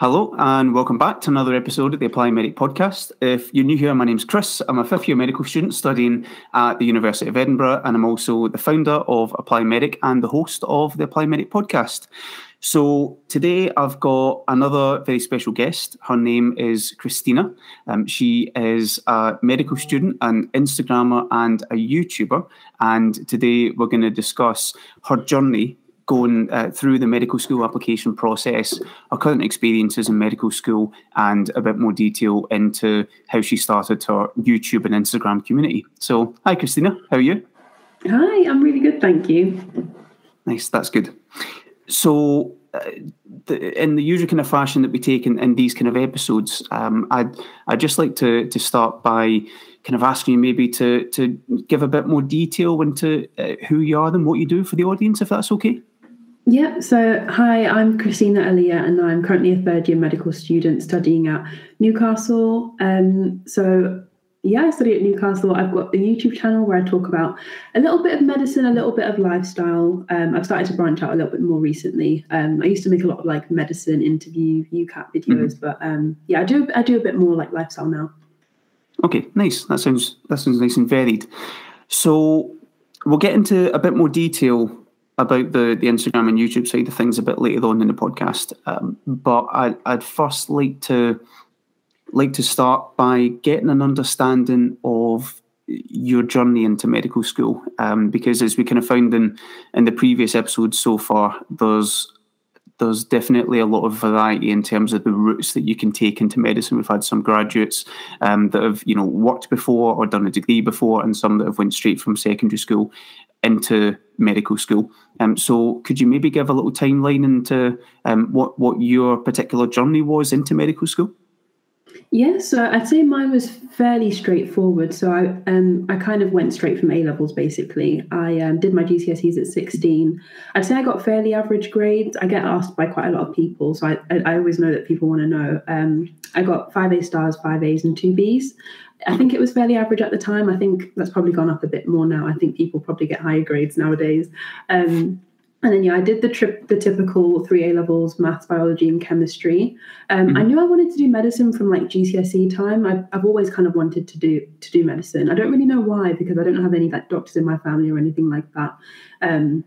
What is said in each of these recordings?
Hello, and welcome back to another episode of the Apply Medic podcast. If you're new here, my name's Chris. I'm a fifth year medical student studying at the University of Edinburgh, and I'm also the founder of Apply Medic and the host of the Apply Medic podcast. So today I've got another very special guest. Her name is Christina. Um, she is a medical student, an Instagrammer, and a YouTuber. And today we're going to discuss her journey going uh, through the medical school application process, her current experiences in medical school, and a bit more detail into how she started her YouTube and Instagram community. So, hi, Christina. How are you? Hi, I'm really good, thank you. Nice, that's good. So, uh, the, in the usual kind of fashion that we take in, in these kind of episodes, um, I'd I'd just like to to start by kind of asking you maybe to to give a bit more detail into uh, who you are and what you do for the audience, if that's okay. Yeah, so hi, I'm Christina Aaliyah, and I'm currently a third year medical student studying at Newcastle. Um, so, yeah, I study at Newcastle. I've got a YouTube channel where I talk about a little bit of medicine, a little bit of lifestyle. Um, I've started to branch out a little bit more recently. Um, I used to make a lot of like medicine interview UCAT videos, mm-hmm. but um, yeah, I do I do a bit more like lifestyle now. Okay, nice. That sounds that sounds nice and varied. So we'll get into a bit more detail about the, the Instagram and YouTube side of things a bit later on in the podcast. Um, but I, I'd first like to like to start by getting an understanding of your journey into medical school, um, because as we kind of found in in the previous episodes so far, there's there's definitely a lot of variety in terms of the routes that you can take into medicine. We've had some graduates um, that have, you know, worked before or done a degree before, and some that have went straight from secondary school into medical school. Um, so, could you maybe give a little timeline into um, what what your particular journey was into medical school? Yeah, so I'd say mine was fairly straightforward. So I um I kind of went straight from A levels basically. I um, did my GCSEs at 16. I'd say I got fairly average grades. I get asked by quite a lot of people, so I I, I always know that people want to know. Um, I got five A stars, five A's, and two B's. I think it was fairly average at the time. I think that's probably gone up a bit more now. I think people probably get higher grades nowadays. Um, and then yeah, I did the trip, the typical three A levels, maths, biology, and chemistry. Um, mm-hmm. I knew I wanted to do medicine from like GCSE time. I've, I've always kind of wanted to do to do medicine. I don't really know why because I don't have any like doctors in my family or anything like that. Um,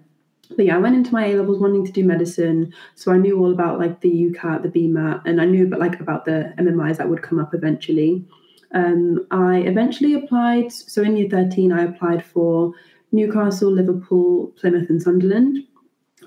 but yeah, I went into my A levels wanting to do medicine, so I knew all about like the UCAT, the BMAT, and I knew but like about the MMIs that would come up eventually. Um, I eventually applied. So in year thirteen, I applied for Newcastle, Liverpool, Plymouth, and Sunderland.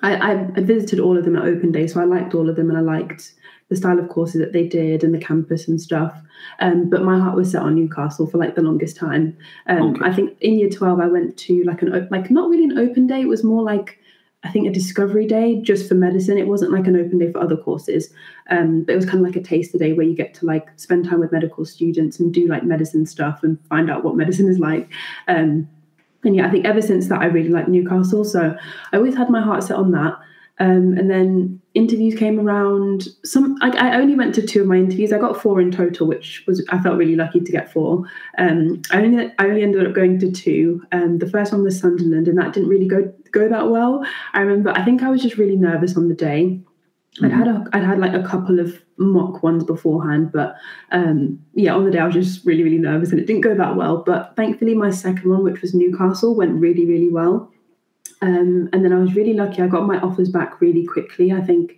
I, I, visited all of them at open day, so I liked all of them and I liked the style of courses that they did and the campus and stuff. Um, but my heart was set on Newcastle for like the longest time. Um, okay. I think in year twelve I went to like an like not really an open day. It was more like I think a discovery day just for medicine. It wasn't like an open day for other courses, um, but it was kind of like a taster day where you get to like spend time with medical students and do like medicine stuff and find out what medicine is like. Um, and yeah, I think ever since that, I really like Newcastle. So I always had my heart set on that. Um, and then interviews came around. Some I, I, only went to two of my interviews. I got four in total, which was I felt really lucky to get four. Um, I only I only ended up going to two. Um, the first one was Sunderland, and that didn't really go go that well. I remember I think I was just really nervous on the day. I'd had a I'd had like a couple of mock ones beforehand, but um, yeah, on the day I was just really really nervous and it didn't go that well. But thankfully, my second one, which was Newcastle, went really really well. Um, and then I was really lucky. I got my offers back really quickly. I think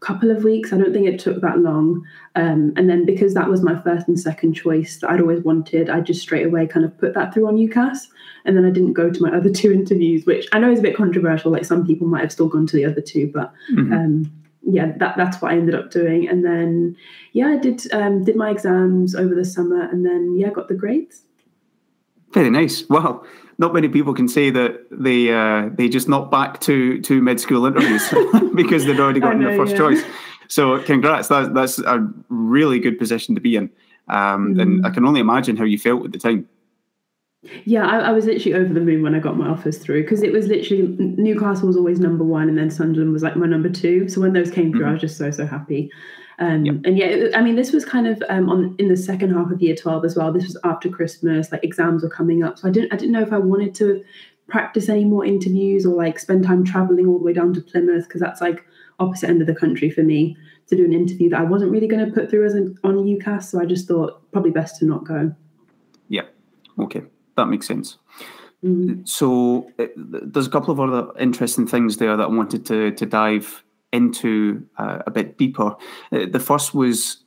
a couple of weeks. I don't think it took that long. Um, and then because that was my first and second choice that I'd always wanted, I just straight away kind of put that through on UCAS. And then I didn't go to my other two interviews, which I know is a bit controversial. Like some people might have still gone to the other two, but mm-hmm. um, yeah, that, that's what I ended up doing. And then, yeah, I did um, did my exams over the summer, and then yeah, got the grades. Very nice. Well, not many people can say that they uh, they just not back two two med school interviews because they'd already gotten their first yeah. choice. So, congrats. That's that's a really good position to be in, um, mm. and I can only imagine how you felt at the time. Yeah, I, I, was literally over the moon when I got my offers through because it was literally Newcastle was always number one, and then Sunderland was like my number two. So when those came through, mm-hmm. I was just so so happy. Um, yep. And yeah, I mean, this was kind of um, on in the second half of year twelve as well. This was after Christmas, like exams were coming up, so I didn't I didn't know if I wanted to practice any more interviews or like spend time traveling all the way down to Plymouth because that's like opposite end of the country for me to do an interview that I wasn't really going to put through as an, on UCAS. So I just thought probably best to not go. Yeah. Okay. That makes sense. Mm. So it, there's a couple of other interesting things there that I wanted to to dive into uh, a bit deeper. Uh, the first was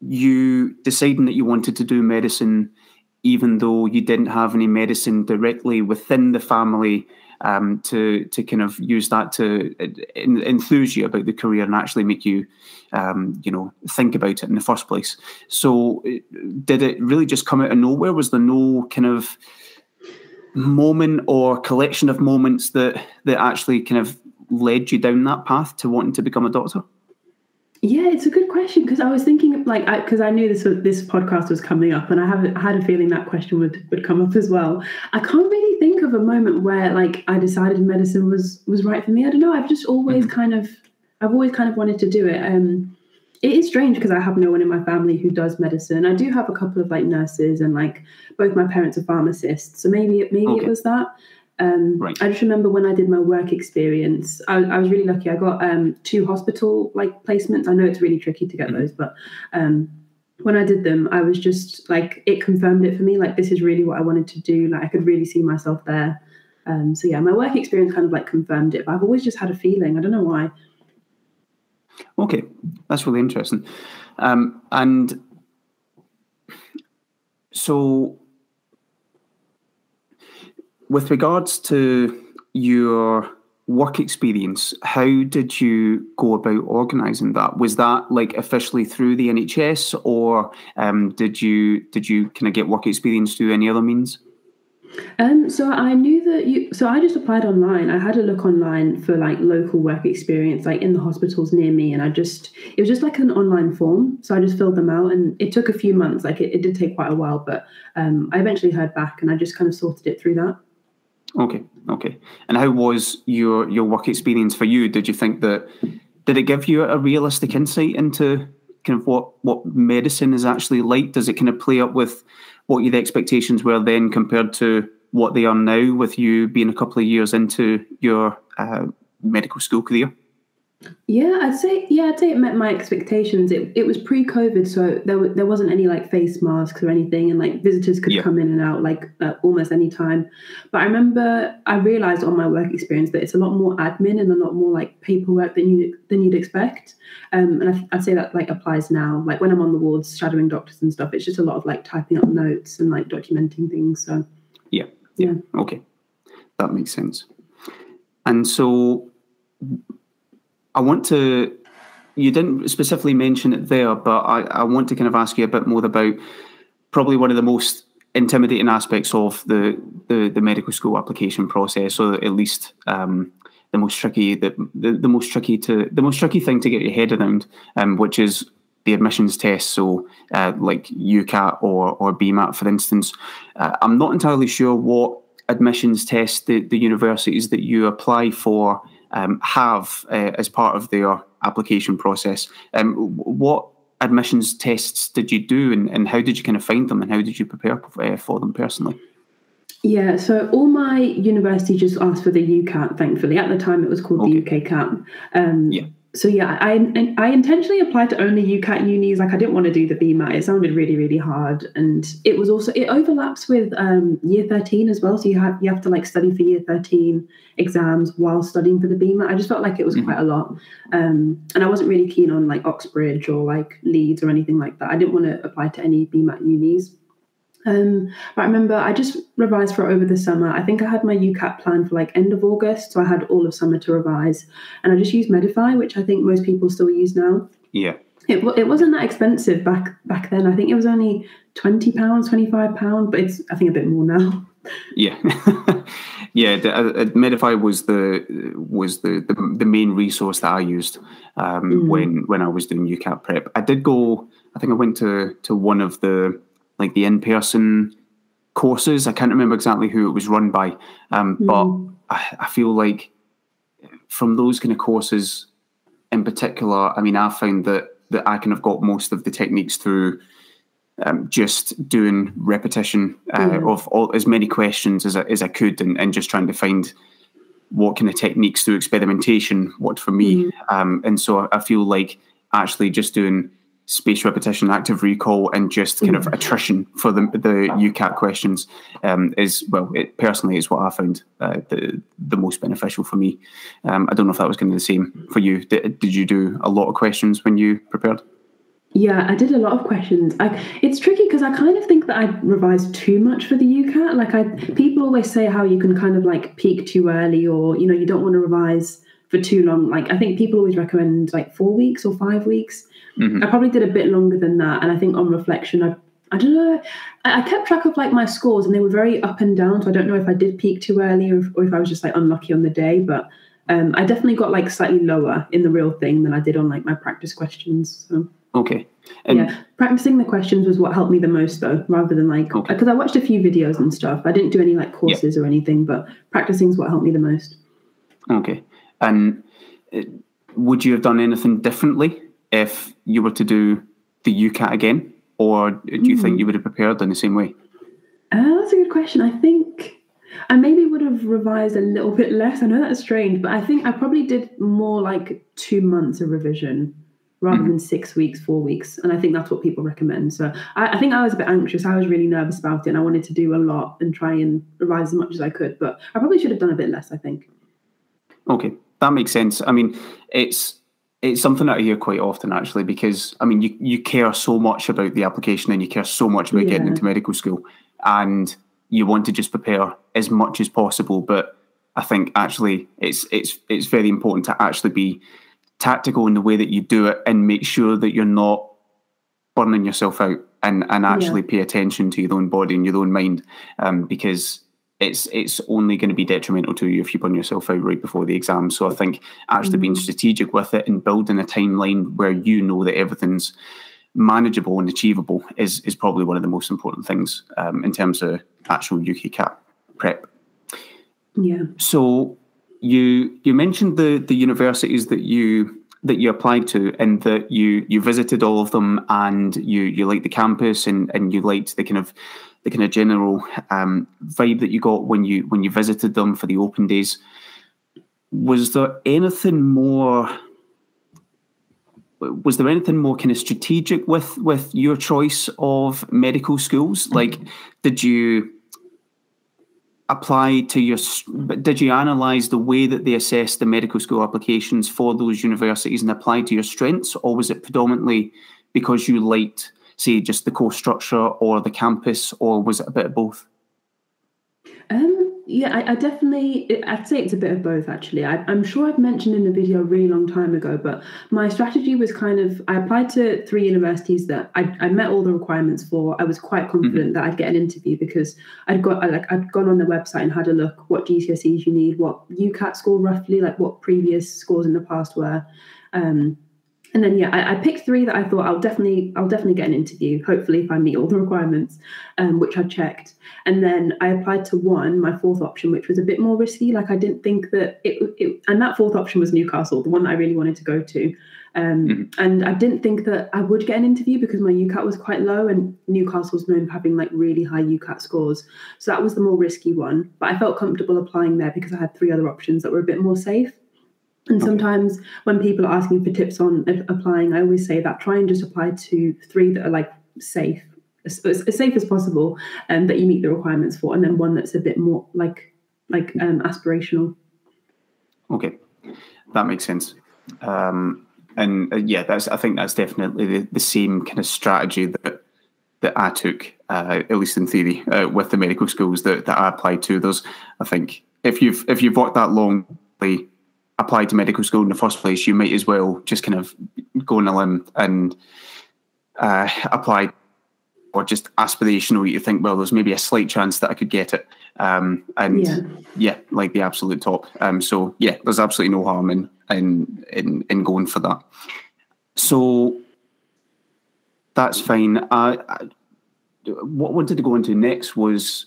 you deciding that you wanted to do medicine, even though you didn't have any medicine directly within the family. Um, to to kind of use that to enthuse you about the career and actually make you, um, you know, think about it in the first place. So, uh, did it really just come out of nowhere? Was there no kind of moment or collection of moments that that actually kind of led you down that path to wanting to become a doctor? Yeah, it's a good question because I was thinking like because I, I, knew this this podcast was coming up, and I have I had a feeling that question would would come up as well. I can't really think of a moment where like I decided medicine was was right for me. I don't know. I've just always mm-hmm. kind of I've always kind of wanted to do it. Um, it is strange because I have no one in my family who does medicine. I do have a couple of like nurses and like both my parents are pharmacists, so maybe it, maybe okay. it was that. Um, right. I just remember when I did my work experience, I, I was really lucky. I got um, two hospital like placements. I know it's really tricky to get mm-hmm. those, but um, when I did them, I was just like it confirmed it for me. Like this is really what I wanted to do. Like I could really see myself there. Um, so yeah, my work experience kind of like confirmed it. But I've always just had a feeling. I don't know why. Okay, that's really interesting. Um, and so with regards to your work experience, how did you go about organising that? Was that like officially through the NHS, or um, did you did you kind of get work experience through any other means? Um, so I knew that you. So I just applied online. I had a look online for like local work experience, like in the hospitals near me, and I just it was just like an online form. So I just filled them out, and it took a few months. Like it, it did take quite a while, but um, I eventually heard back, and I just kind of sorted it through that. Okay, okay. And how was your your work experience for you? Did you think that did it give you a realistic insight into kind of what what medicine is actually like? Does it kind of play up with what your expectations were then compared to what they are now, with you being a couple of years into your uh, medical school career? Yeah, I'd say yeah, I'd say it met my expectations. It it was pre-COVID, so there there wasn't any like face masks or anything, and like visitors could yeah. come in and out like uh, almost any time. But I remember I realized on my work experience that it's a lot more admin and a lot more like paperwork than you than you'd expect. Um, and I, would say that like applies now. Like when I'm on the wards shadowing doctors and stuff, it's just a lot of like typing up notes and like documenting things. So yeah, yeah, yeah. okay, that makes sense. And so I want to. You didn't specifically mention it there, but I, I want to kind of ask you a bit more about probably one of the most intimidating aspects of the the, the medical school application process, or at least um, the most tricky the, the, the most tricky to the most tricky thing to get your head around, um, which is the admissions test. So, uh, like UCAT or or BMAT, for instance. Uh, I'm not entirely sure what admissions test the, the universities that you apply for um, have uh, as part of their application process. Um, what admissions tests did you do, and, and how did you kind of find them, and how did you prepare uh, for them personally? Yeah, so all my university just asked for the UCAT. Thankfully, at the time it was called okay. the UK CAT. Um, yeah so yeah, I I intentionally applied to only UCAT unis. Like I didn't want to do the BMAT. It sounded really really hard, and it was also it overlaps with um, year thirteen as well. So you have you have to like study for year thirteen exams while studying for the BMAT. I just felt like it was mm-hmm. quite a lot, um, and I wasn't really keen on like Oxbridge or like Leeds or anything like that. I didn't want to apply to any BMAT unis. Um, but I remember I just revised for over the summer. I think I had my UCAT plan for like end of August, so I had all of summer to revise, and I just used Medify, which I think most people still use now. Yeah. It, it wasn't that expensive back back then. I think it was only twenty pounds, twenty five pounds, but it's I think a bit more now. Yeah, yeah. The, uh, Medify was the was the, the, the main resource that I used um, mm. when when I was doing UCAT prep. I did go. I think I went to to one of the like the in person courses. I can't remember exactly who it was run by, um, mm. but I, I, feel like from those kind of courses in particular, I mean, I found that that I kind of got most of the techniques through um, just doing repetition uh, mm. of all, as many questions as I, as I could, and, and just trying to find what kind of techniques through experimentation worked for me. Mm-hmm. Um, and so I feel like actually just doing space repetition, active recall, and just kind of attrition for the the UCAT questions um, is well, it personally is what I found uh, the the most beneficial for me. Um, I don't know if that was going to be the same for you. Did, did you do a lot of questions when you prepared? Yeah, I did a lot of questions. I, it's tricky because I kind of think that I revised too much for the UCAT. Like I, people always say how you can kind of like peak too early, or you know, you don't want to revise for too long. Like I think people always recommend like four weeks or five weeks. Mhm. I probably did a bit longer than that, and I think on reflection, I, I don't know. I, I kept track of like my scores, and they were very up and down. So I don't know if I did peak too early or if, or if I was just like unlucky on the day, but. Um, I definitely got like slightly lower in the real thing than I did on like my practice questions. So Okay. And yeah, practicing the questions was what helped me the most, though, rather than like Okay. because I watched a few videos and stuff. I didn't do any like courses or anything, but practicing is what helped me the most. Okay. And uh, would you have done anything differently if you were to do the UCAT again? Or do you think you would have prepared in the same way? Uh, that's a good question. I think I maybe would have revised a little bit less. I know that's strange, but I think I probably did more like two months of revision rather than six weeks, four weeks. And I think that's what people recommend. So I, I think I was a bit anxious. I was really nervous about it and I wanted to do a lot and try and revise as much as I could. But I probably should have done a bit less, I think. Okay, that makes sense. I mean, it's it's something that I hear quite often actually, because I mean, you you care so much about the application and you care so much about getting into medical school, and you want to just prepare as much as possible. But I think actually, it's it's it's very important to actually be tactical in the way that you do it and make sure that you're not burning yourself out and and actually pay attention to your own body and your own mind, um, because it's it's only going to be detrimental to you if you burn yourself out right before the exam. So I think actually being strategic with it and building a timeline where you know that everything's manageable and achievable is is probably one of the most important things um, in terms of actual UK CAT prep. Yeah. So you you mentioned the the universities that you that you applied to and that you you visited all of them and you you liked the campus and and you liked the kind of the kind of general um, vibe that you got when you when you visited them for the open days. Was there anything more? Was there anything more kind of strategic with with your choice of medical schools? Like, did you apply to your did you analyze the way that they assess the medical school applications for those universities and apply to your strengths or was it predominantly because you liked say just the course structure or the campus or was it a bit of both Um, yeah, I, I definitely, I'd say it's a bit of both actually. I, I'm sure I've mentioned in the video a really long time ago, but my strategy was kind of I applied to three universities that I, I met all the requirements for. I was quite confident that I'd get an interview because I'd got I, like I'd gone on their website and had a look what GCSEs you need, what UCAT score roughly, like what previous scores in the past were. Um, and then yeah, I, I picked three that I thought I'll definitely I'll definitely get an interview. Hopefully, if I meet all the requirements, um, which I checked. And then I applied to one, my fourth option, which was a bit more risky. Like I didn't think that it, it and that fourth option was Newcastle, the one that I really wanted to go to. Um, And I didn't think that I would get an interview because my UCAT was quite low, and Newcastle's known for having like really high UCAT scores. So that was the more risky one. But I felt comfortable applying there because I had three other options that were a bit more safe. And sometimes when people are asking for tips on applying, I always say that try and just apply to three that are like safe, as, as safe as possible, and that you meet the requirements for, and then one that's a bit more like like um, aspirational. okay. That makes sense. Um, and uh, yeah that's i think that's definitely the, the same kind of strategy that that i took uh, at least in theory uh, with the medical schools that, that i applied to. There's i think if you've if you've worked that long applied to medical school in the first place you might as well just kind of go on a limb and uh, apply or just aspirational you think well there's maybe a slight chance that i could get it um, and Yeah. yeah, like the absolute top. Um, so yeah, there's absolutely no harm in in in, in going for that. So that's fine. Uh, I, what I wanted to go into next was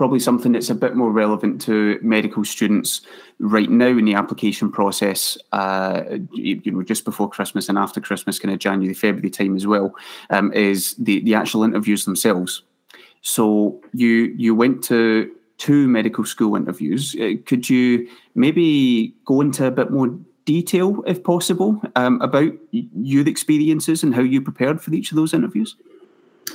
probably something that's a bit more relevant to medical students right now in the application process. Uh, you, know, just before Christmas and after Christmas, kind of January, February time as well, um, is the the actual interviews themselves. So you you went to two medical school interviews. Uh, could you maybe go into a bit more detail, if possible, um, about your experiences and how you prepared for each of those interviews?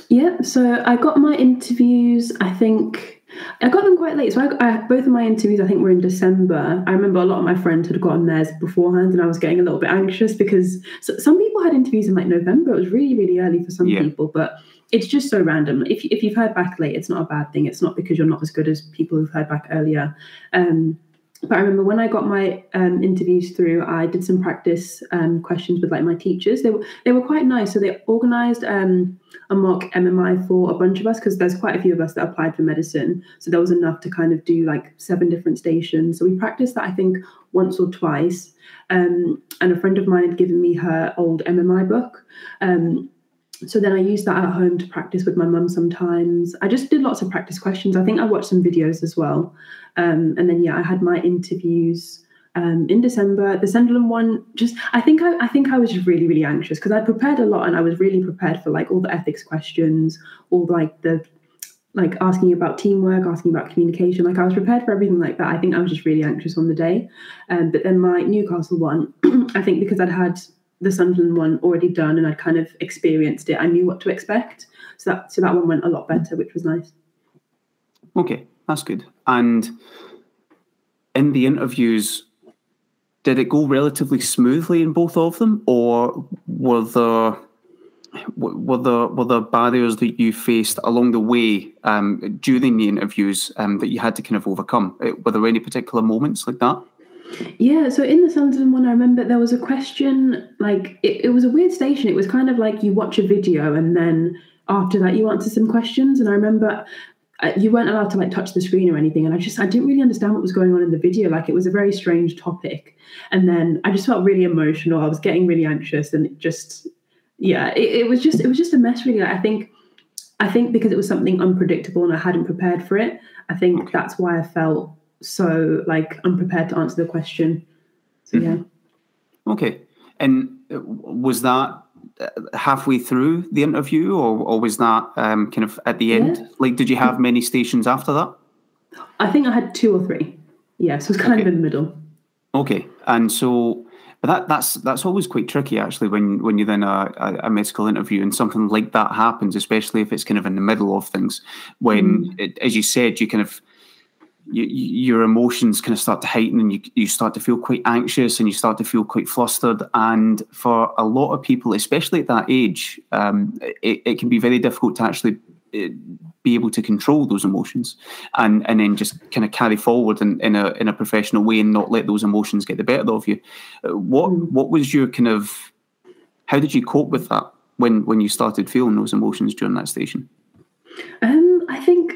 Yeah, so I got my interviews, I think I got them quite late. So I, I, both of my interviews, I think, were in December. I remember a lot of my friends had gotten theirs beforehand, and I was getting a little bit anxious because so, some people had interviews in like November. It was really, really early for some yeah. people, but it's just so random. If if you've heard back late, it's not a bad thing. It's not because you're not as good as people who've heard back earlier. Um, but I remember when I got my um, interviews through, I did some practice um, questions with like my teachers. They were they were quite nice. So they organised um, a mock MMI for a bunch of us because there's quite a few of us that applied for medicine. So there was enough to kind of do like seven different stations. So we practiced that I think once or twice. Um, and a friend of mine had given me her old MMI book. So then I used that at home to practice with my mum sometimes. I just did lots of practice questions. I think I watched some videos as well. Um, and then yeah, I had my interviews um, in December. The Sunderland one, just I think I, I think I was just really really anxious because I prepared a lot and I was really prepared for like all the ethics questions, all like the like asking about teamwork, asking about communication. Like I was prepared for everything like that. I think I was just really anxious on the day. Um, but then my Newcastle one, I think because I'd had the Sunderland one already done and I'd kind of experienced it, I knew what to expect. So that so that one went a lot better, which was nice. Okay, that's good. And in the interviews, did it go relatively smoothly in both of them, or were there were there were there barriers that you faced along the way um, during the interviews um, that you had to kind of overcome? Were there any particular moments like that? Yeah, so in the Sunderland one, I remember there was a question like it, it was a weird station. It was kind of like you watch a video and then after that you answer some questions. And I remember uh, you weren't allowed to like touch the screen or anything and i just i didn't really understand what was going on in the video like it was a very strange topic and then i just felt really emotional i was getting really anxious and it just yeah it, it was just it was just a mess really i think i think because it was something unpredictable and i hadn't prepared for it i think okay. that's why i felt so like I'm prepared to answer the question so mm-hmm. yeah okay and uh, was that halfway through the interview, or, or was that um, kind of at the end? Yeah. Like, did you have many stations after that? I think I had two or three. Yeah, so it's kind okay. of in the middle. Okay, and so but that that's that's always quite tricky actually when when you're in a, a, a, medical interview and something like that happens, especially if it's kind of in the middle of things. When, mm. it, as you said, you kind of you, your emotions kind of start to heighten and you, you start to feel quite anxious and you start to feel quite flustered. And for a lot of people, especially at that age, um, it, it can be very difficult to actually uh, be able to control those emotions and and then just kind of carry forward in, in a in a professional way and not let those emotions get the better of you. Uh, what mm. what was your kind of how did you cope with that when when you started feeling those emotions during that station? Um, I think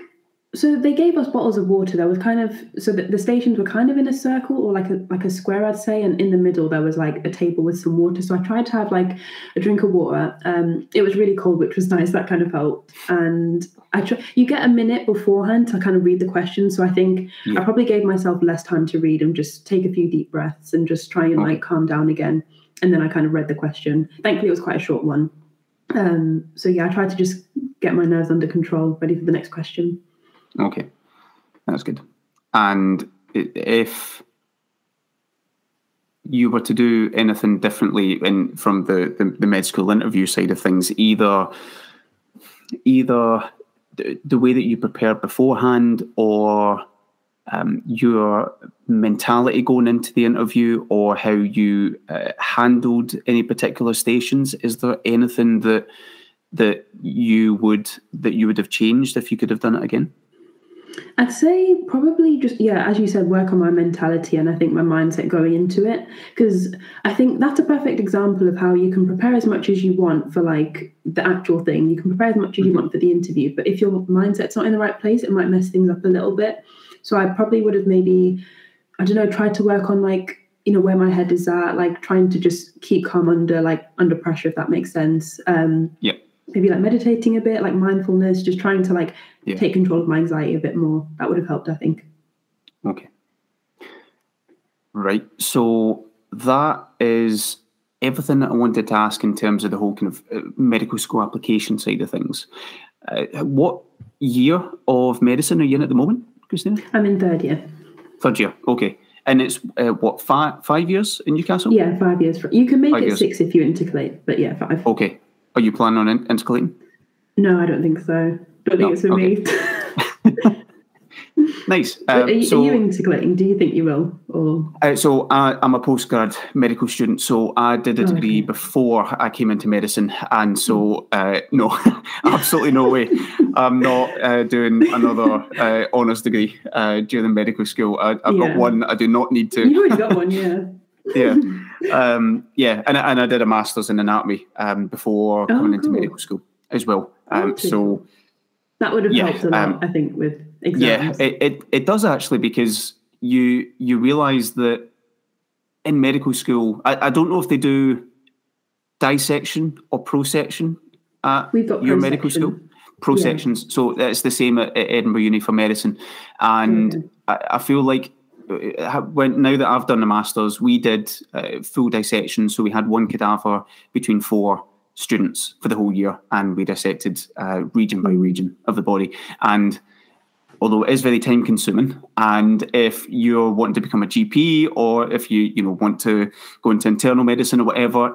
so they gave us bottles of water. There was kind of so the, the stations were kind of in a circle or like a like a square, I'd say, and in the middle there was like a table with some water. So I tried to have like a drink of water. Um, it was really cold, which was nice. That kind of helped. And I try. You get a minute beforehand to kind of read the questions. So I think yeah. I probably gave myself less time to read and just take a few deep breaths and just try and okay. like calm down again. And then I kind of read the question. Thankfully, it was quite a short one. Um, so yeah, I tried to just get my nerves under control, ready for the next question. Okay, that's good. And if you were to do anything differently in from the, the, the med school interview side of things, either either the, way that you prepared beforehand or um, your mentality going into the interview or how you uh, handled any particular stations is there anything that that you would that you would have changed if you could have done it again I'd say probably just yeah, as you said, work on my mentality and I think my mindset going into it because I think that's a perfect example of how you can prepare as much as you want for like the actual thing. You can prepare as much as you want for the interview, but if your mindset's not in the right place, it might mess things up a little bit. So I probably would have maybe I don't know tried to work on like you know where my head is at, like trying to just keep calm under like under pressure, if that makes sense. Um, yeah maybe like meditating a bit, like mindfulness, just trying to like yeah. take control of my anxiety a bit more. That would have helped, I think. Okay. Right. So that is everything that I wanted to ask in terms of the whole kind of uh, medical school application side of things. Uh, what year of medicine are you in at the moment? Christina? I'm in third year. Third year, okay. And it's uh, what five five years in Newcastle? Yeah, five years. For, you can make Five it years. six if you intercalate, but yeah, five. Okay. Are you planning on in- intercalating? No, I don't think so. Don't think No, it's for me. Nice. Um, are, you, so, are you intercalating? Do you think you will? Or uh, so I, I'm a postgrad medical student. So I did a Oh, degree okay. before I came into medicine, and so uh, no, absolutely no way. I'm not uh, doing another uh, honours degree uh, during medical school. I, I've Yeah. got one. I do not need to. you've already got one, yeah. yeah, um, yeah, and I- and I did a masters in anatomy um, before Oh, coming into medical school as well. Um, Okay. so That would have Yeah, helped a lot, um, I think, with yeah, it, it it does actually because you you realise that in medical school, I, I don't know if they do dissection or prosection at We've got your medical school. Pro Yeah. so it's the same at, at Edinburgh Uni for medicine, and. I, I feel like when now that I've done the masters, we did uh, full dissection. So we had one cadaver between four students for the whole year, and we dissected uh, region by region of the body. And although it is very time consuming, and if you're wanting to become a GP or if you you know want to go into internal medicine or whatever,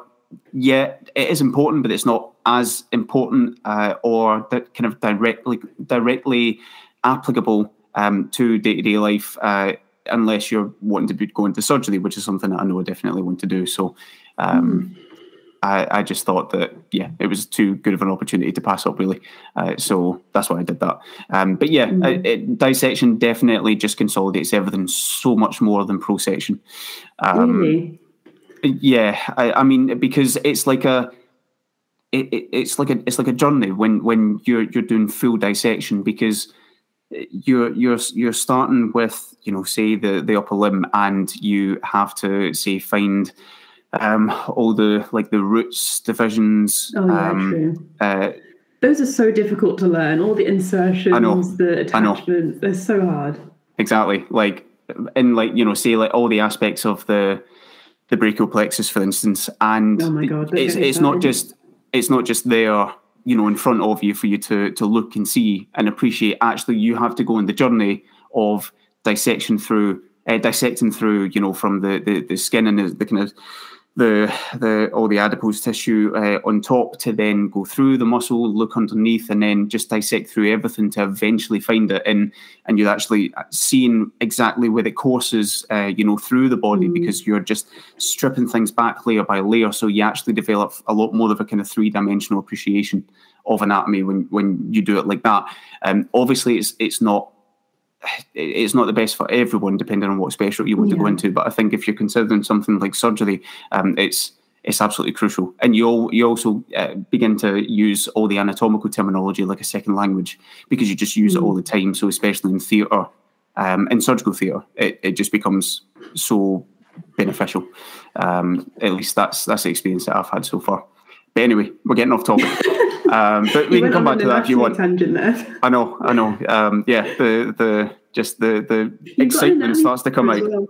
yeah, it is important, but it's not as important uh, or that kind of directly directly applicable um, to day to day life. Uh, unless you're wanting to be going to surgery, which is something that I know I definitely want to do. So, um, I, I just thought that yeah, it was too good of an opportunity to pass up, really. Uh, so that's why I did that. Um, but yeah, Mhm. it, it, dissection definitely just consolidates everything so much more than prosection. Um, really? yeah, I, I mean because it's like a. It, it, it's like a it's like a journey when when you're you're doing full dissection because you're you're you're starting with you know say the the upper limb and you have to say find um all the like the roots divisions Oh, yeah, um true. uh Those are so difficult to learn. All the insertions, know. the attachments, they're so hard. exactly like in like you know say like all the aspects of the the brachial plexus for instance and Oh my God, it's it's not just it's not just there you know in front of you for you to to look and see and appreciate actually you have to go on the journey of dissection through uh, dissecting through you know from the the, the skin and the, the kind of the the all the adipose tissue uh, on top to then go through the muscle, look underneath, and then just dissect through everything to eventually find it. And and you're actually seeing exactly where it courses, uh, you know, through the body Mm. because you're just stripping things back layer by layer. So you actually develop a lot more of a kind of three dimensional appreciation of anatomy when when you do it like that. Um, obviously, it's it's not it's not the best for everyone, depending on what specialty you want to go into. But I think if you're considering something like surgery, um, it's it's absolutely crucial. And you you also uh, begin to use all the anatomical terminology like a second language because you just use it Mm. all the time. So especially in theatre, um, in surgical theatre, it, it just becomes so beneficial. Um, at least that's that's the experience that I've had so far. But anyway, we're getting off topic. Um, but we can come back to that if you want. Tangent there. I know, I know. Um, yeah, the the just the the You've excitement starts to come out. well.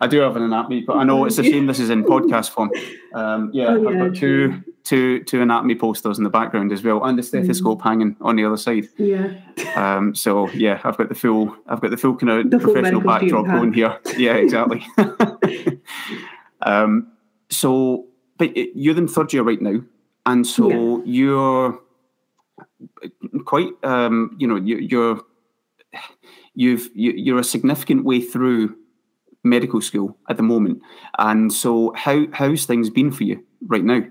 I do have an anatomy, but I know it's a shame this is in podcast form. Um, yeah, Oh, I've got two two two anatomy posters in the background as well, and the stethoscope Mm. hanging on the other side. Yeah. Um, so yeah, I've got the full I've got the full kind of The professional backdrop going here. Yeah, exactly. um, so, but you're in third year right now, and so you're quite um, you know you, you're you've you, you're a significant way through medical school at the moment, and so how how's things been for you right now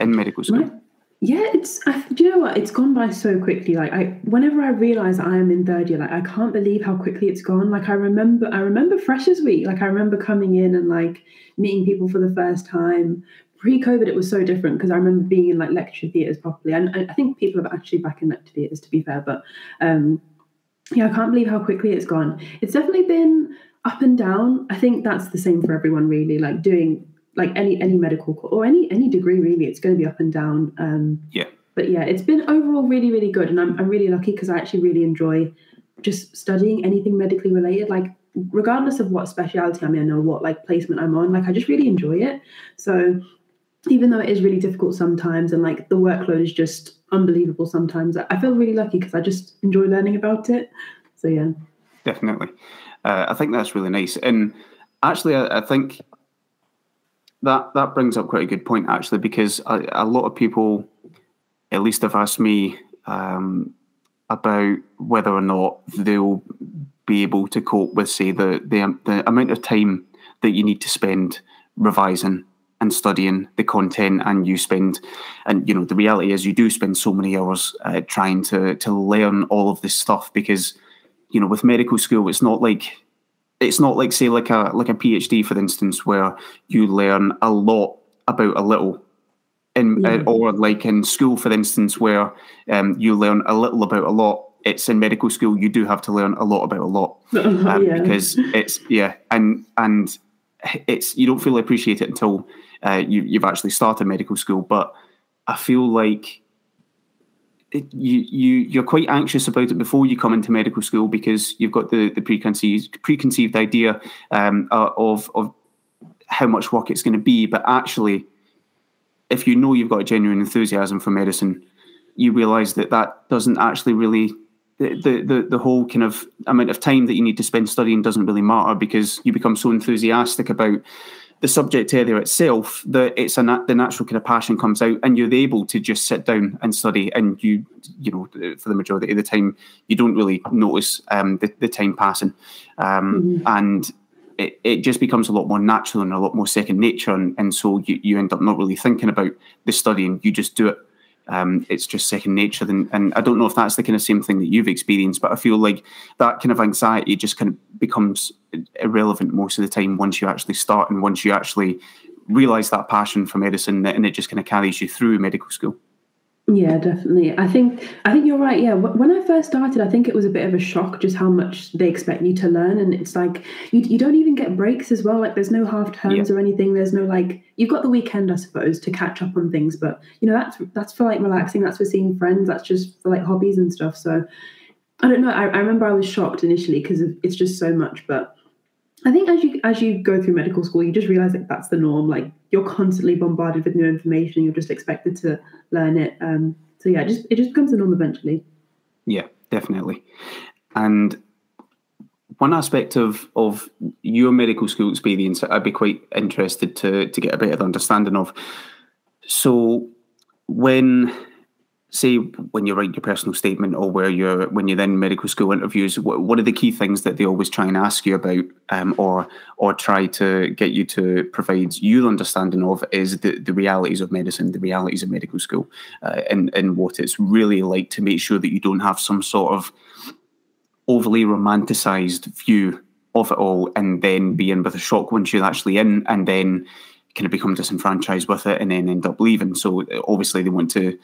in medical school? Right. Yeah, it's. I, do you know what? It's gone by so quickly. Like I, whenever I realize I am in third year, like I can't believe how quickly it's gone. Like I remember, I remember Freshers Week. Like I remember coming in and like meeting people for the first time. Pre-COVID, it was so different because I remember being in like lecture theatres properly, and I, I think people are actually back in lecture theatres to be fair. But um, yeah, I can't believe how quickly it's gone. It's definitely been up and down. I think that's the same for everyone, really. Like doing like any any medical or any any degree really it's going to be up and down um Yeah. but yeah it's been overall really really good and i'm, I'm really lucky because i actually really enjoy just studying anything medically related like regardless of what specialty i'm in or what like placement i'm on like i just really enjoy it so even though it is really difficult sometimes and like the workload is just unbelievable sometimes i feel really lucky because i just enjoy learning about it. So yeah. Definitely. Uh, I think that's really nice, and actually, I, I, think that that brings up quite a good point actually, because a, a lot of people, at least, have asked me um, about whether or not they'll be able to cope with, say, the the, the amount of time that you need to spend revising and studying the content and you spend and you know the reality is you do spend so many hours uh, trying to to learn all of this stuff because you know with medical school it's not like it's not like say like a like a phd for instance where you learn a lot about a little in yeah. uh, or like in school for instance where um, you learn a little about a lot it's in medical school you do have to learn a lot about a lot um, yeah. because it's yeah and and it's you don't fully appreciate it until uh, you, you've actually started medical school. But I feel like you you you're quite anxious about it before you come into medical school because you've got the the preconceived preconceived idea um, uh, of of how much work it's going to be. But actually, if you know you've got a genuine enthusiasm for medicine, you realise that that doesn't actually really the, the the whole kind of amount of time that you need to spend studying doesn't really matter because you become so enthusiastic about the subject area itself that it's a nat- the natural kind of passion comes out and you're able to just sit down and study and you you know for the majority of the time you don't really notice um, the, the time passing um, mm-hmm. and it, it just becomes a lot more natural and a lot more second nature and, and so you, you end up not really thinking about the studying you just do it um, it's just second nature. And, and I don't know if that's the kind of same thing that you've experienced, but I feel like that kind of anxiety just kind of becomes irrelevant most of the time once you actually start and once you actually realize that passion for medicine and it just kind of carries you through medical school. Yeah, definitely. I think I think you're right. Yeah, when I first started, I think it was a bit of a shock just how much they expect you to learn, and it's like you you don't even get breaks as well. Like there's no half terms yeah. or anything. There's no like you've got the weekend, I suppose, to catch up on things, but you know that's that's for like relaxing. That's for seeing friends. That's just for like hobbies and stuff. So I don't know. I, I remember I was shocked initially because it's just so much, but I think as you as you go through medical school, you just realize that that's the norm. Like you're constantly bombarded with new information. You're just expected to learn it. Um, so yeah, it just it just becomes the norm eventually. Yeah, definitely. And one aspect of of your medical school experience, I'd be quite interested to to get a bit of understanding of. So when say when you write your personal statement or where you're when you're in medical school interviews what, what are the key things that they always try and ask you about um, or or try to get you to provide your understanding of is the, the realities of medicine the realities of medical school uh, and and what it's really like to make sure that you don't have some sort of overly romanticized view of it all and then be in with a shock once you're actually in and then kind of become disenfranchised with it and then end up leaving. So obviously they want to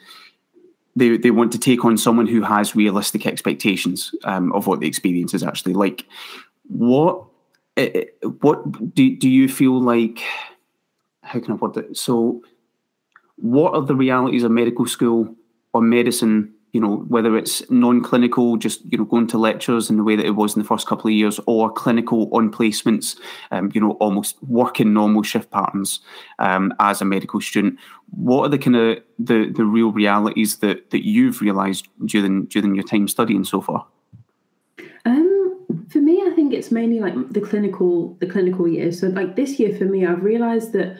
they they want to take on someone who has realistic expectations um, of what the experience is actually like. What eh, eh, what do do you feel like? How can I put it? So, what are the realities of medical school or medicine you know, whether it's non-clinical, just you know, going to lectures in the way that it was in the first couple of years, or clinical on placements, um, you know, almost working normal shift patterns um, as a medical student. What are the kind of the the real realities that that you've realised during during your time studying so far? Um, for me, I think it's mainly like the clinical the clinical years. So, like this year, for me, I've realised that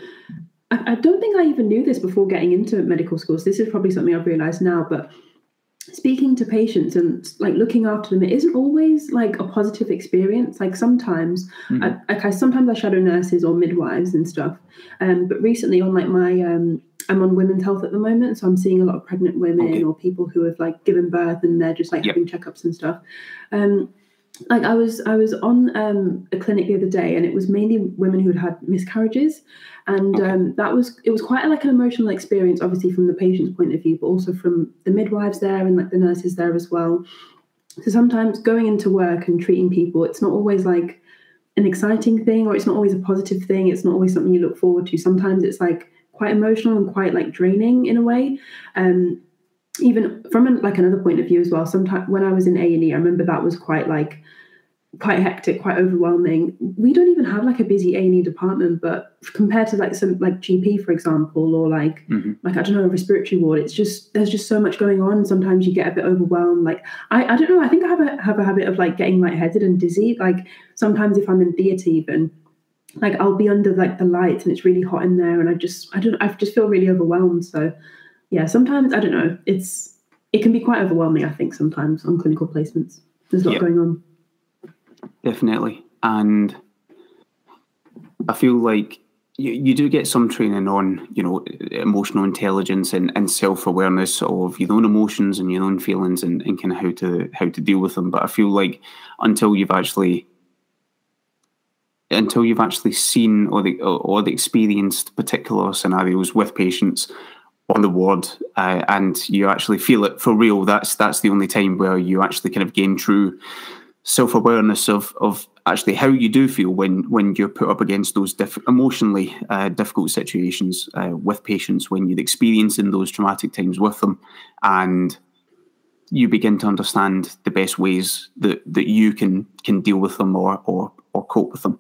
I, I don't think I even knew this before getting into medical schools. This is probably something I've realised now, but speaking to patients and like looking after them it isn't always like a positive experience like sometimes mm-hmm. I, like I sometimes I shadow nurses or midwives and stuff um but recently on like my um I'm on women's health at the moment so I'm seeing a lot of pregnant women okay. or people who have like given birth and they're just like yep. having checkups and stuff um like I was I was on um, a clinic the other day and it was mainly women who had had miscarriages. And okay. um, that was it was quite like an emotional experience obviously from the patient's point of view but also from the midwives there and like the nurses there as well. So sometimes going into work and treating people it's not always like an exciting thing or it's not always a positive thing. It's not always something you look forward to. Sometimes it's like quite emotional and quite like draining in a way. Um, even from an, like another point of view as well sometimes when i was in a&e i remember that was quite like quite hectic, quite overwhelming. We don't even have like a busy A and E department, but compared to like some like GP, for example, or like Mhm. like I don't know, a respiratory ward, it's just there's just so much going on. Sometimes you get a bit overwhelmed. Like I, I don't know, I think I have a have a habit of like getting lightheaded and dizzy. Like sometimes if I'm in theatre even, like I'll be under like the lights and it's really hot in there and I just I don't I just feel really overwhelmed. So yeah, sometimes I don't know, it's it can be quite overwhelming, I think, sometimes on clinical placements. There's a lot Yeah. going on. definitely. And I feel like you, you do get some training on, you know, emotional intelligence and, and self awareness of your own emotions and your own feelings and, and kind of how to how to deal with them. But I feel like until you've actually until you've actually seen or the or, or the experienced particular scenarios with patients on the ward uh, and you actually feel it for real, that's that's the only time where you actually kind of gain true self awareness of of actually how you do feel when when you're put up against those diff- emotionally uh, difficult situations uh, with patients when you're experiencing those traumatic times with them, and you begin to understand the best ways that that you can can deal with them or or or cope with them,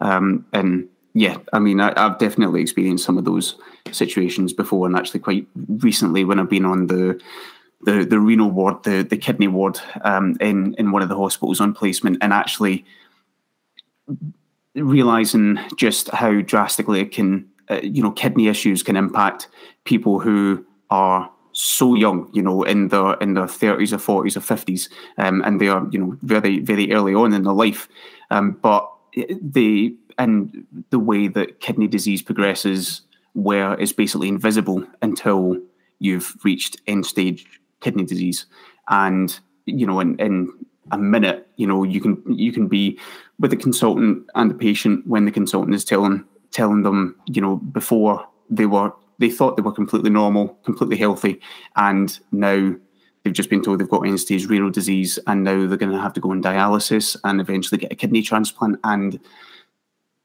um, and. Yeah, I mean, I, I've definitely experienced some of those situations before, and actually quite recently when I've been on the the the renal ward, the the kidney ward um, in in one of the hospitals on placement, and actually realizing just how drastically it can, uh, you know, kidney issues can impact people who are so young, you know, in their in their thirties or forties or fifties, um, and they are, you know, very very early on in their life, um, but the and the way that kidney disease progresses, where it's basically invisible until you've reached end stage kidney disease, and you know, in, in a minute, you know, you can you can be with the consultant and the patient when the consultant is telling telling them, you know, before they were they thought they were completely normal, completely healthy, and now they've just been told they've got end stage renal disease, and now they're going to have to go on dialysis and eventually get a kidney transplant, and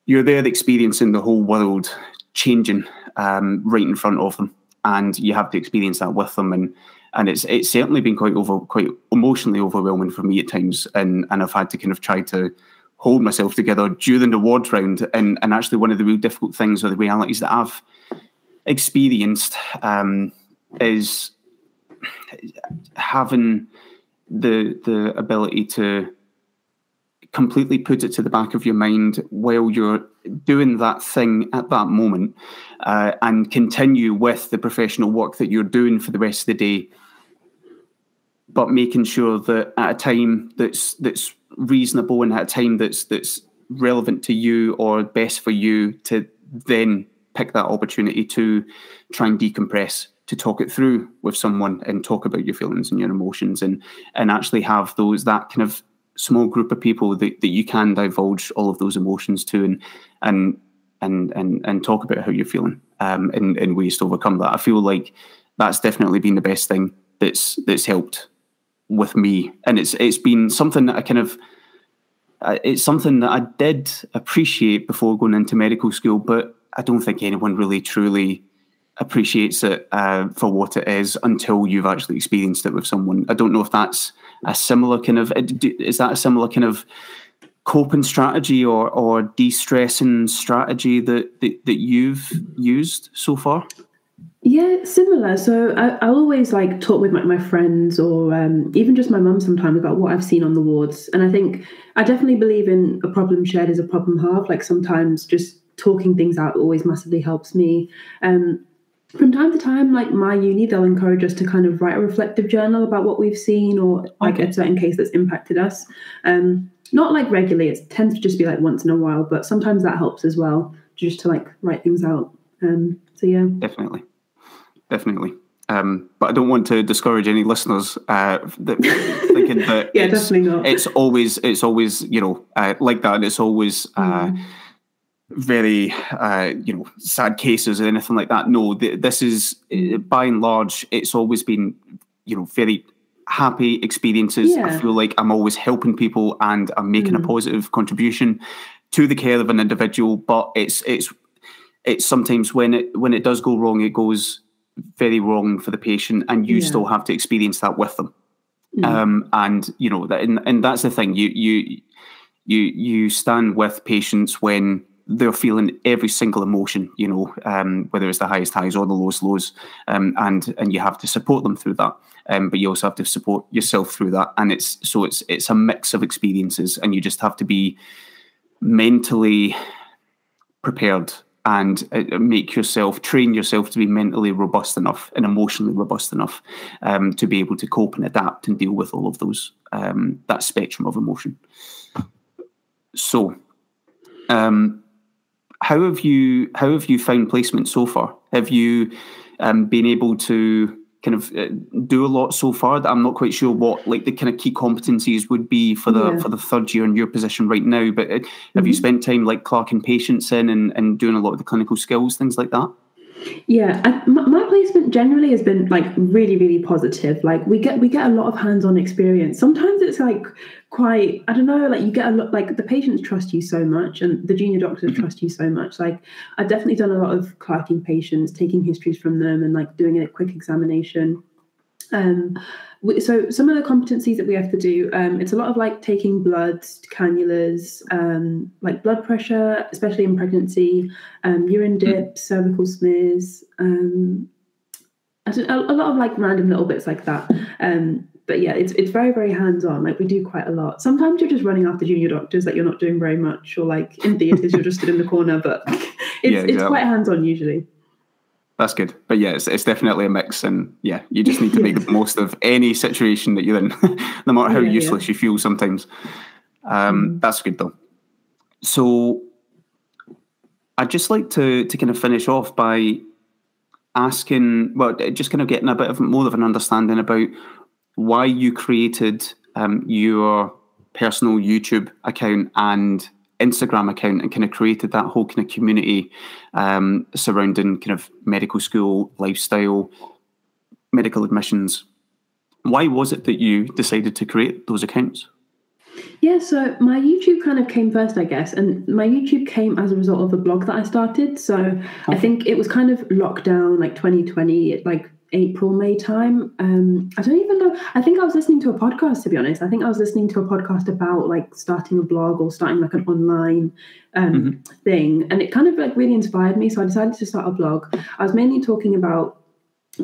you're there experiencing the whole world changing um, right in front of them, and you have to experience that with them, and and it's it's certainly been quite over quite emotionally overwhelming for me at times, and and I've had to kind of try to hold myself together during the ward round, and and actually one of the real difficult things or the realities that I've experienced um, is having the the ability to completely put it to the back of your mind while you're doing that thing at that moment uh, and continue with the professional work that you're doing for the rest of the day but making sure that at a time that's that's reasonable and at a time that's that's relevant to you or best for you to then pick that opportunity to try and decompress to talk it through with someone and talk about your feelings and your emotions and and actually have those that kind of small group of people that, that you can divulge all of those emotions to and and and and, and talk about how you're feeling um and, and ways to overcome that. I feel like that's definitely been the best thing that's that's helped with me. And it's it's been something that I kind of it's something that I did appreciate before going into medical school, but I don't think anyone really truly appreciates it uh, for what it is until you've actually experienced it with someone. I don't know if that's a similar kind of is that a similar kind of coping strategy or or de-stressing strategy that that, that you've used so far? Yeah, similar. So I, I'll always like talk with my, my friends or um, even just my mum sometimes about what I've seen on the wards. And I think I definitely believe in a problem shared is a problem halved. Like sometimes just talking things out always massively helps me. Um, from time to time, like my uni, they'll encourage us to kind of write a reflective journal about what we've seen or like Okay. a certain case that's impacted us. Um, not like regularly, it tends to just be like once in a while, but sometimes that helps as well, just to like write things out. Um, so yeah. Definitely, definitely. Um, but I don't want to discourage any listeners uh, that thinking that Yeah, it's, definitely not. it's always it's always you know uh, like that. It's always uh, Mm. Very uh, you know sad cases or anything like that. No, th- this is uh, by and large it's always been you know very happy experiences. I feel like I'm always helping people and I'm making a Mm. positive contribution to the care of an individual. But it's it's it's sometimes when it when it does go wrong, it goes very wrong for the patient, and you Yeah. still have to experience that with them. Mm. Um, and you know that, and, and that's the thing. You you you you stand with patients when they're feeling every single emotion, you know, um, whether it's the highest highs or the lowest lows, um, and and you have to support them through that. Um, but you also have to support yourself through that, and it's so it's it's a mix of experiences, and you just have to be mentally prepared and uh, make yourself train yourself to be mentally robust enough and emotionally robust enough um, to be able to cope and adapt and deal with all of those um, that spectrum of emotion. So, um, how have you how have you found placement so far? Have you um, been able to kind of uh, do a lot so far that I'm not quite sure what like the kind of key competencies would be for the yeah. for the third year in your position right now. But uh, have mm-hmm. you spent time like clerking patients in and, and doing a lot of the clinical skills things like that? Yeah, I, my, my, placement generally has been like really, really positive. Like we get we get a lot of hands-on experience. Sometimes it's like quite I don't know, like you get a lot like the patients trust you so much, and the junior doctors mm-hmm. trust you so much. Like I've definitely done a lot of clerking patients, taking histories from them, and like doing a quick examination. Um, so some of the competencies that we have to do um, it's a lot of like taking bloods cannulas um, like blood pressure especially in pregnancy um, urine hmm. dips mm. cervical smears um, a, a, lot of like random little bits like that um, but yeah it's it's very very hands on like we do quite a lot sometimes you're just running after junior doctors that you're not doing very much or like in theatres you're just stood in the corner but it's yeah, it's quite hands on usually that's good. But yeah, it's, it's definitely a mix. And yeah, you just need to make the most of any situation that you're in, no matter how yeah, useless yeah. you feel sometimes. Um, mm. That's good though. So I'd just like to, to kind of finish off by asking, well, just kind of getting a bit of more of an understanding about why you created um, your personal YouTube account and Instagram account and kind of created that whole kind of community um, surrounding kind of medical school lifestyle, medical admissions. Why was it that you decided to create those accounts? Yeah, so my YouTube kind of came first, I guess, and my YouTube came as a result of a blog that I started. So okay. I think it was kind of lockdown, like 2020, like April, May time. Um, I don't even know. I think I was listening to a podcast, to be honest. I think I was listening to a podcast about like starting a blog or starting like an online um, mm-hmm. thing. And it kind of like really inspired me. So I decided to start a blog. I was mainly talking about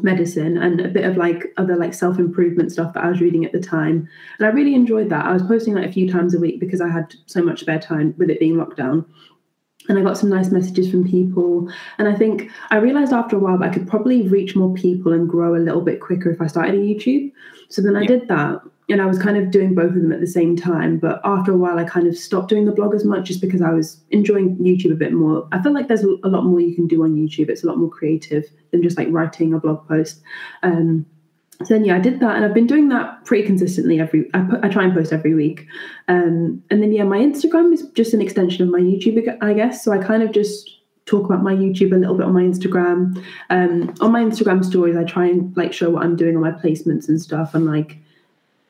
medicine and a bit of like other like self-improvement stuff that I was reading at the time. And I really enjoyed that. I was posting like a few times a week because I had so much spare time with it being lockdown and I got some nice messages from people. And I think I realized after a while that I could probably reach more people and grow a little bit quicker if I started a YouTube. So then I yeah. did that. And I was kind of doing both of them at the same time. But after a while, I kind of stopped doing the blog as much just because I was enjoying YouTube a bit more. I feel like there's a lot more you can do on YouTube. It's a lot more creative than just like writing a blog post. Um, so then yeah, I did that, and I've been doing that pretty consistently every. I, put, I try and post every week, um, and then yeah, my Instagram is just an extension of my YouTube, I guess. So I kind of just talk about my YouTube a little bit on my Instagram. Um, on my Instagram stories, I try and like show what I'm doing on my placements and stuff, and like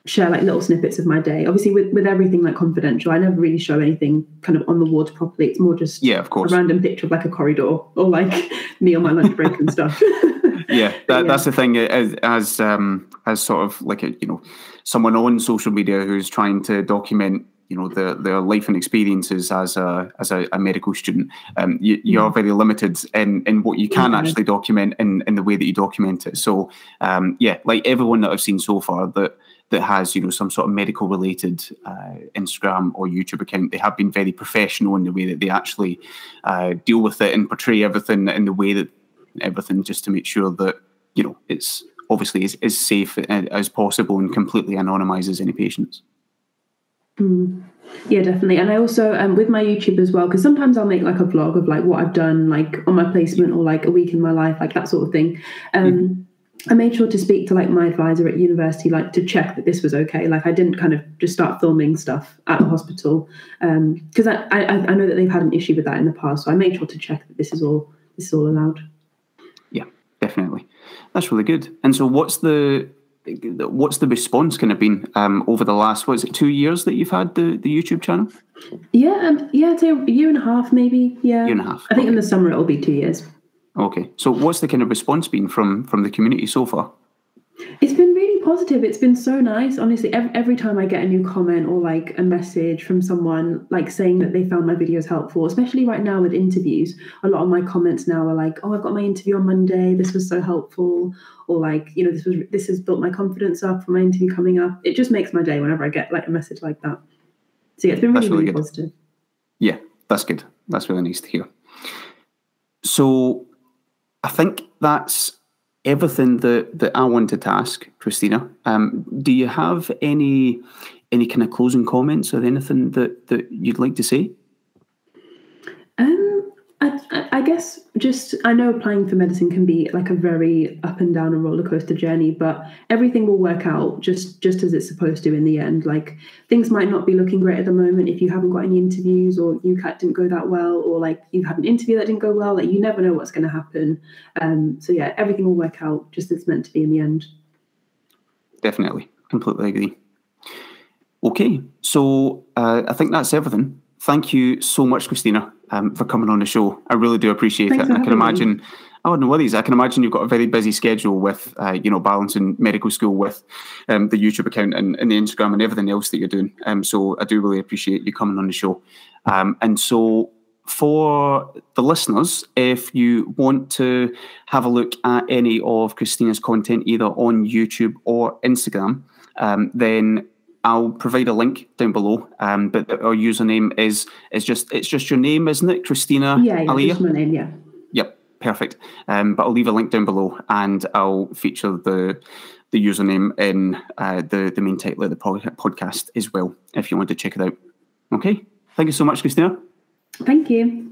share like little snippets of my day. Obviously, with with everything like confidential, I never really show anything kind of on the wards properly. It's more just yeah, of course, a random picture of like a corridor or like me on my lunch break and stuff. yeah, that, yeah, that's the thing. As as um, as sort of like a you know someone on social media who's trying to document you know their their life and experiences as a as a, a medical student. Um, you, you are very limited in in what you can actually document in in the way that you document it. So um, yeah, like everyone that I've seen so far that that has you know some sort of medical related uh, Instagram or YouTube account. They have been very professional in the way that they actually uh, deal with it and portray everything in the way that everything just to make sure that you know it's obviously as, as safe as possible and completely anonymizes any patients. Mm. Yeah, definitely. And I also um, with my YouTube as well, because sometimes I'll make like a vlog of like what I've done, like on my placement or like a week in my life, like that sort of thing. Um, mm. I made sure to speak to like my advisor at university, like to check that this was okay. Like I didn't kind of just start filming stuff at the hospital because um, I, I I know that they've had an issue with that in the past. So I made sure to check that this is all this is all allowed definitely. That's really good. And so, what's the what's the response kind of been um, over the last what is it two years that you've had the, the YouTube channel? Yeah, um, yeah, a year and a half, maybe. Yeah, year and a half. I think okay. in the summer it'll be two years. Okay, so what's the kind of response been from from the community so far? It's been positive. It's been so nice. Honestly, every, every time I get a new comment or like a message from someone like saying that they found my videos helpful, especially right now with interviews, a lot of my comments now are like, "Oh, I've got my interview on Monday. This was so helpful," or like, you know, this was this has built my confidence up for my interview coming up. It just makes my day whenever I get like a message like that. So yeah, it's been really, really, really positive. Yeah, that's good. That's really nice to hear. So I think that's everything that, that I wanted to ask, Christina. Um, do you have any any kind of closing comments or anything that, that you'd like to say? I, guess just I know applying for medicine can be like a very up and down and roller coaster journey, but everything will work out just just as it's supposed to in the end. Like things might not be looking great at the moment if you haven't got any interviews or UCAT didn't go that well, or like you had an interview that didn't go well. Like you never know what's going to happen. Um, so yeah, everything will work out just as it's meant to be in the end. Definitely, completely agree. Okay, so uh, I think that's everything. Thank you so much, Christina um, for coming on the show. I really do appreciate Thanks it. And I can imagine, me. oh no worries. I can imagine you've got a very busy schedule with, uh, you know, balancing medical school with um, the YouTube account and, and, the Instagram and everything else that you're doing. Um, so I do really appreciate you coming on the show. Um, and so for the listeners, if you want to have a look at any of Christina's content, either on YouTube or Instagram, um, then I'll provide a link down below. Um, but our username is is just it's just your name, isn't it, Christina? Yeah, yeah, just my name. Yeah. Yep, perfect. Um, but I'll leave a link down below, and I'll feature the the username in uh, the the main title of the podcast as well, if you want to check it out. Okay, thank you so much, Christina. Thank you.